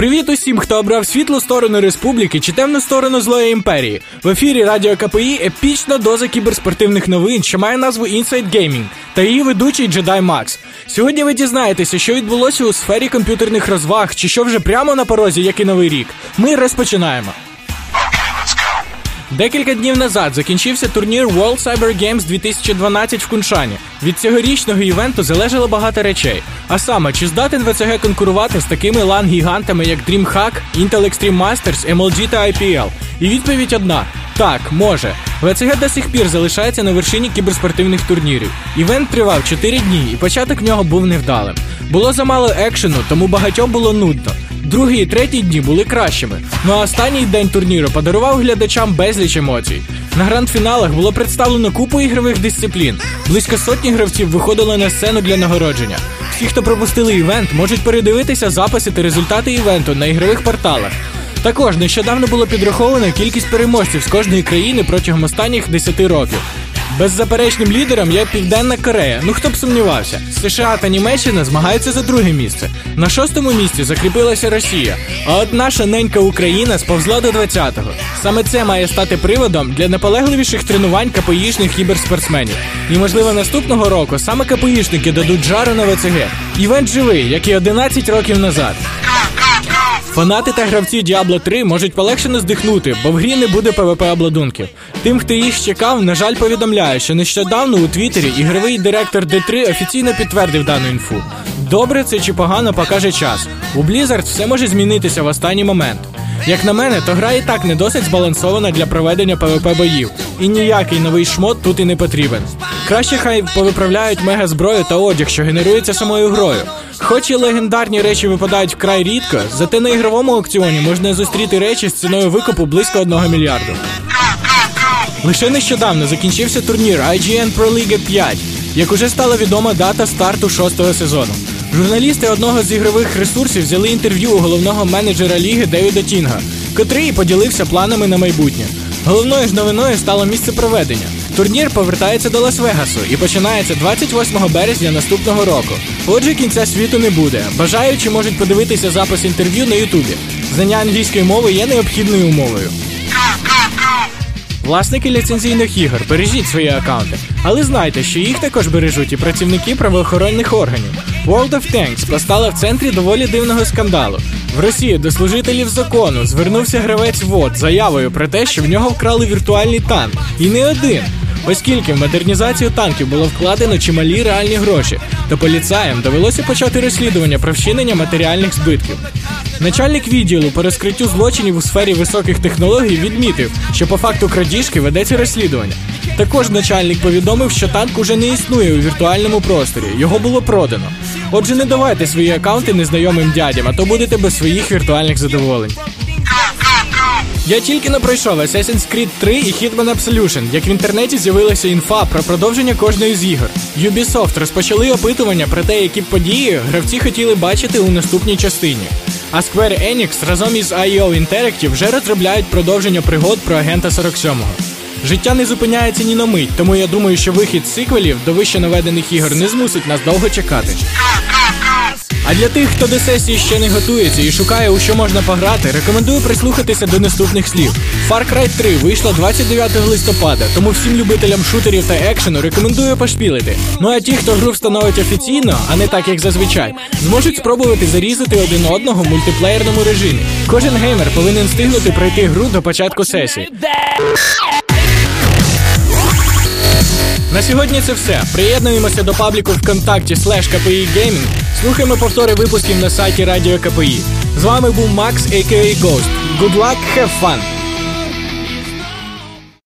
Привіт усім, хто обрав світлу сторону республіки чи темну сторону злої імперії. В ефірі Радіо КПІ епічна доза кіберспортивних новин, що має назву Inside Gaming, та її ведучий Джедай Макс. Сьогодні ви дізнаєтеся, що відбулося у сфері комп'ютерних розваг, чи що вже прямо на порозі, як і новий рік. Ми розпочинаємо. Декілька днів назад закінчився турнір World Cyber Games 2012 в Куншані. Від цьогорічного івенту залежало багато речей. А саме, чи здатен ВЦГ конкурувати з такими лан-гігантами, як DreamHack, Intel Extreme Masters, MLG та IPL? І відповідь одна: так, може. ВЦГ до сих пір залишається на вершині кіберспортивних турнірів. Івент тривав 4 дні, і початок нього був невдалим. Було замало екшену, тому багатьом було нудно. Другий і третій дні були кращими. Ну а останній день турніру подарував глядачам безліч емоцій. На гранд-фіналах було представлено купу ігрових дисциплін. Близько сотні гравців виходили на сцену для нагородження. Всі, хто пропустили івент, можуть передивитися записи та результати івенту на ігрових порталах. Також нещодавно було підраховано кількість переможців з кожної країни протягом останніх 10 років. Беззаперечним лідером є Південна Корея. Ну хто б сумнівався? США та Німеччина змагаються за друге місце. На шостому місці закріпилася Росія. А от наша ненька Україна сповзла до 20-го. Саме це має стати приводом для наполегливіших тренувань КПІшних кіберспортсменів. І можливо наступного року саме КПІшники дадуть жару на ВЦГ. Івент живий, як і 11 років назад. Фанати та гравці Diablo 3 можуть полегшено здихнути, бо в грі не буде ПВП обладунків. Тим, хто їх чекав, на жаль, повідомляє, що нещодавно у Твіттері ігровий директор D3 офіційно підтвердив дану інфу. Добре це чи погано покаже час. У Blizzard все може змінитися в останній момент. Як на мене, то гра і так не досить збалансована для проведення ПВП боїв, і ніякий новий шмот тут і не потрібен. Краще хай повиправляють мега зброю та одяг, що генерується самою грою. Хоч і легендарні речі випадають вкрай рідко, зате на ігровому аукціоні можна зустріти речі з ціною викупу близько 1 мільярду. Лише нещодавно закінчився турнір IGN Pro League 5, як уже стала відома дата старту шостого сезону. Журналісти одного з ігрових ресурсів взяли інтерв'ю у головного менеджера ліги Девіда Тінга, котрий поділився планами на майбутнє. Головною ж новиною стало місце проведення. Турнір повертається до Лас-Вегасу і починається 28 березня наступного року. Отже, кінця світу не буде. Бажаючі можуть подивитися запис інтерв'ю на Ютубі. Знання англійської мови є необхідною умовою. Власники ліцензійних ігор, бережіть свої аккаунти, але знайте, що їх також бережуть і працівники правоохоронних органів. World of Tanks постала в центрі доволі дивного скандалу. В Росії до служителів закону звернувся гравець ВОД заявою про те, що в нього вкрали віртуальний танк, і не один. Оскільки в модернізацію танків було вкладено чималі реальні гроші, то поліцаям довелося почати розслідування про вчинення матеріальних збитків. Начальник відділу по розкриттю злочинів у сфері високих технологій відмітив, що по факту крадіжки ведеться розслідування. Також начальник повідомив, що танк уже не існує у віртуальному просторі, його було продано. Отже, не давайте свої аккаунти незнайомим дядям, а то будете без своїх віртуальних задоволень. Я тільки не пройшов Assassin's Creed 3 і Hitman Absolution, як в інтернеті з'явилася інфа про продовження кожної з ігор. Ubisoft розпочали опитування про те, які події гравці хотіли бачити у наступній частині. А Square Enix разом із IO Interactive вже розробляють продовження пригод про агента 47-го. Життя не зупиняється ні на мить, тому я думаю, що вихід сиквелів до вище наведених ігор не змусить нас довго чекати. А для тих, хто до сесії ще не готується і шукає, у що можна пограти, рекомендую прислухатися до наступних слів. Far Cry 3 вийшла 29 листопада, тому всім любителям шутерів та екшену рекомендую пошпілити. Ну а ті, хто гру встановить офіційно, а не так як зазвичай, зможуть спробувати зарізати один одного в мультиплеєрному режимі. Кожен геймер повинен встигнути пройти гру до початку сесії. На сьогодні це все. Приєднуємося до пабліку ВКонтакті слеш КПІ Геймінг. Слухаємо повтори випусків на сайті Радіо КПІ. З вами був Макс, a.k.a. Ghost. Good luck, have fun!